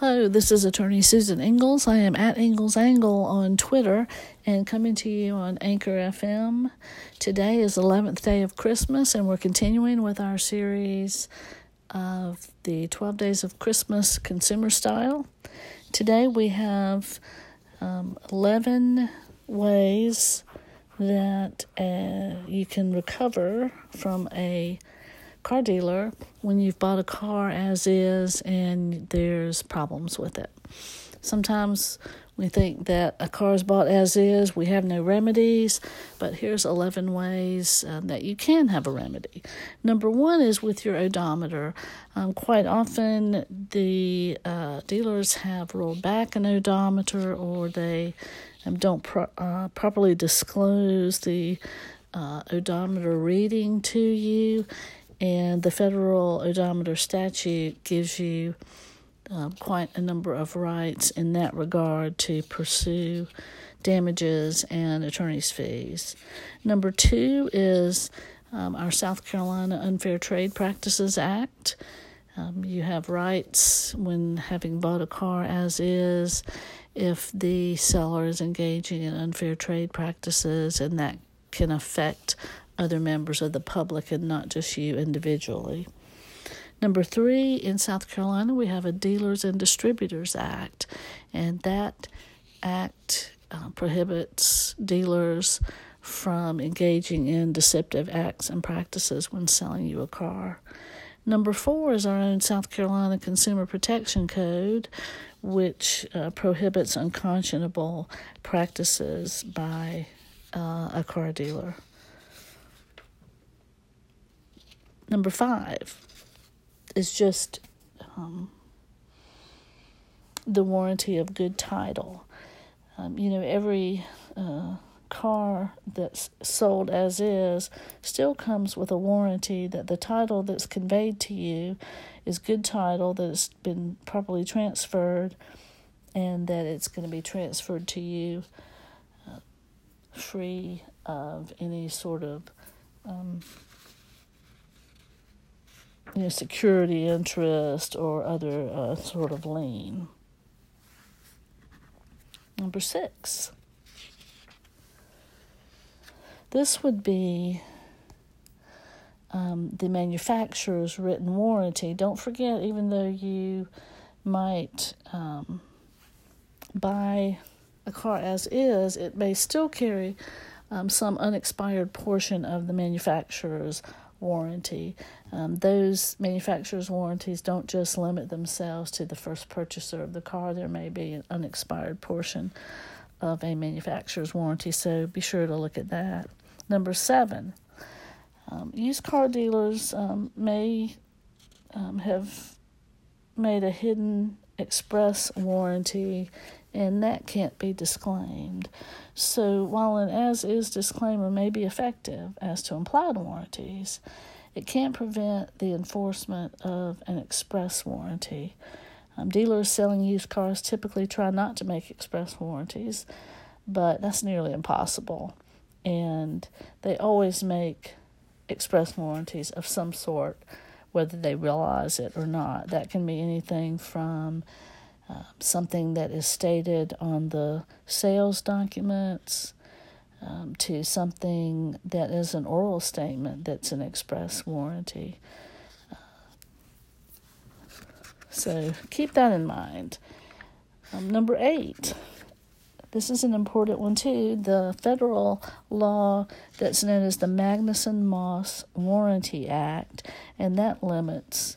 Hello, this is attorney Susan Ingalls. I am at Ingalls Angle on Twitter and coming to you on Anchor FM. Today is 11th day of Christmas, and we're continuing with our series of the 12 Days of Christmas Consumer Style. Today we have um, 11 ways that uh, you can recover from a car dealer when you've bought a car as is and there's problems with it. Sometimes we think that a car is bought as is, we have no remedies, but here's 11 ways uh, that you can have a remedy. Number one is with your odometer. Um, quite often, the uh, dealers have rolled back an odometer or they um, don't pro- uh, properly disclose the uh, odometer reading to you and the federal odometer statute gives you um, quite a number of rights in that regard to pursue damages and attorney's fees. Number two is um, our South Carolina Unfair Trade Practices Act. Um, you have rights when having bought a car as is if the seller is engaging in unfair trade practices, and that can affect other members of the public and not just you individually. Number three, in South Carolina, we have a Dealers and Distributors Act, and that act uh, prohibits dealers from engaging in deceptive acts and practices when selling you a car. Number four is our own South Carolina Consumer Protection Code, which uh, prohibits unconscionable practices by uh, a car dealer. Number five is just um, the warranty of good title. Um, you know, every uh, car that's sold as is still comes with a warranty that the title that's conveyed to you is good title, that it's been properly transferred, and that it's going to be transferred to you uh, free of any sort of um, you know, security interest or other uh, sort of lien. Number six. This would be um, the manufacturer's written warranty. Don't forget, even though you might um, buy a car as is, it may still carry um, some unexpired portion of the manufacturer's warranty. Um, those manufacturers' warranties don't just limit themselves to the first purchaser of the car, there may be an unexpired portion of a manufacturer's warranty, so be sure to look at that. Number seven, um, used car dealers um, may um, have made a hidden express warranty and that can't be disclaimed. So, while an as is disclaimer may be effective as to implied warranties, it can't prevent the enforcement of an express warranty. Um, dealers selling used cars typically try not to make express warranties, but that's nearly impossible. And they always make express warranties of some sort, whether they realize it or not. That can be anything from uh, something that is stated on the sales documents um, to something that is an oral statement that's an express warranty. So keep that in mind. Um, number eight. This is an important one too. The federal law that's known as the Magnuson Moss Warranty Act, and that limits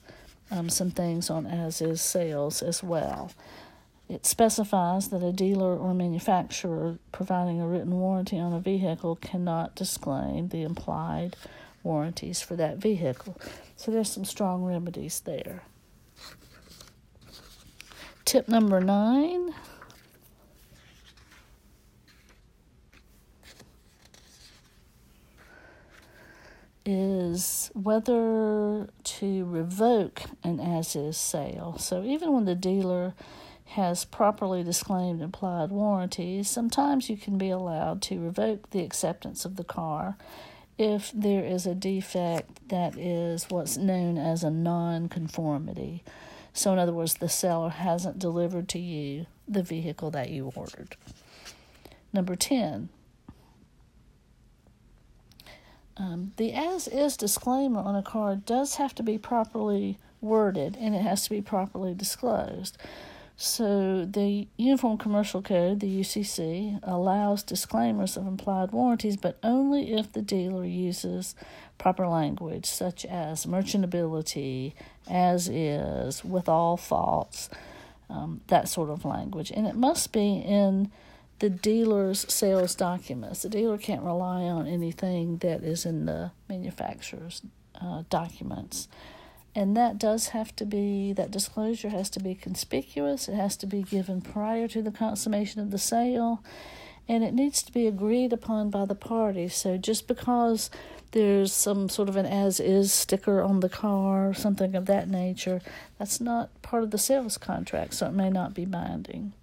um, some things on as is sales as well. It specifies that a dealer or manufacturer providing a written warranty on a vehicle cannot disclaim the implied warranties for that vehicle. So there's some strong remedies there. Tip number nine is whether to revoke an as is sale. So even when the dealer has properly disclaimed implied warranties, sometimes you can be allowed to revoke the acceptance of the car if there is a defect that is what's known as a non-conformity. So, in other words, the seller hasn't delivered to you the vehicle that you ordered. Number 10. Um, the as is disclaimer on a card does have to be properly worded and it has to be properly disclosed. So, the Uniform Commercial Code, the UCC, allows disclaimers of implied warranties, but only if the dealer uses proper language, such as merchantability, as is, with all faults, um, that sort of language. And it must be in the dealer's sales documents. The dealer can't rely on anything that is in the manufacturer's uh, documents. And that does have to be, that disclosure has to be conspicuous. It has to be given prior to the consummation of the sale. And it needs to be agreed upon by the parties. So just because there's some sort of an as is sticker on the car something of that nature, that's not part of the sales contract, so it may not be binding.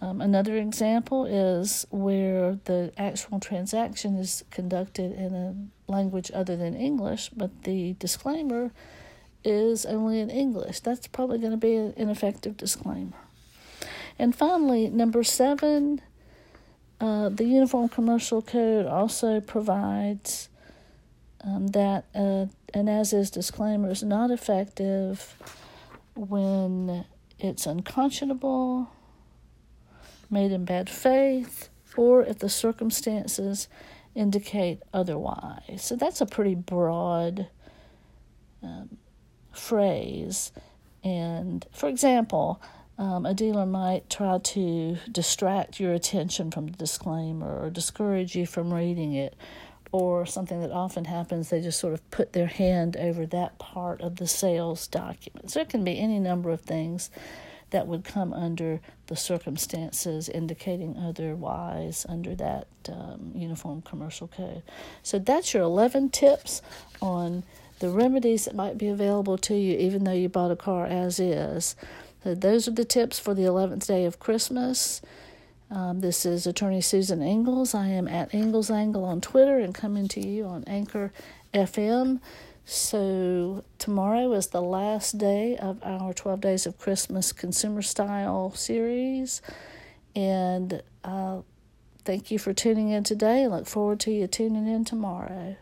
Um, another example is where the actual transaction is conducted in a language other than English, but the disclaimer is only in English. That's probably going to be an ineffective disclaimer. And finally, number seven, uh, the Uniform Commercial Code also provides um, that uh, an as is disclaimer is not effective when it's unconscionable made in bad faith, or if the circumstances indicate otherwise. So that's a pretty broad um, phrase. And for example, um, a dealer might try to distract your attention from the disclaimer or discourage you from reading it, or something that often happens, they just sort of put their hand over that part of the sales document. So it can be any number of things that would come under the circumstances indicating otherwise under that um, Uniform Commercial Code. So that's your 11 tips on the remedies that might be available to you even though you bought a car as is. So those are the tips for the 11th day of Christmas. Um, this is Attorney Susan Ingalls. I am at Ingalls Angle on Twitter and coming to you on Anchor FM. So, tomorrow is the last day of our 12 Days of Christmas Consumer Style series. And uh, thank you for tuning in today. I look forward to you tuning in tomorrow.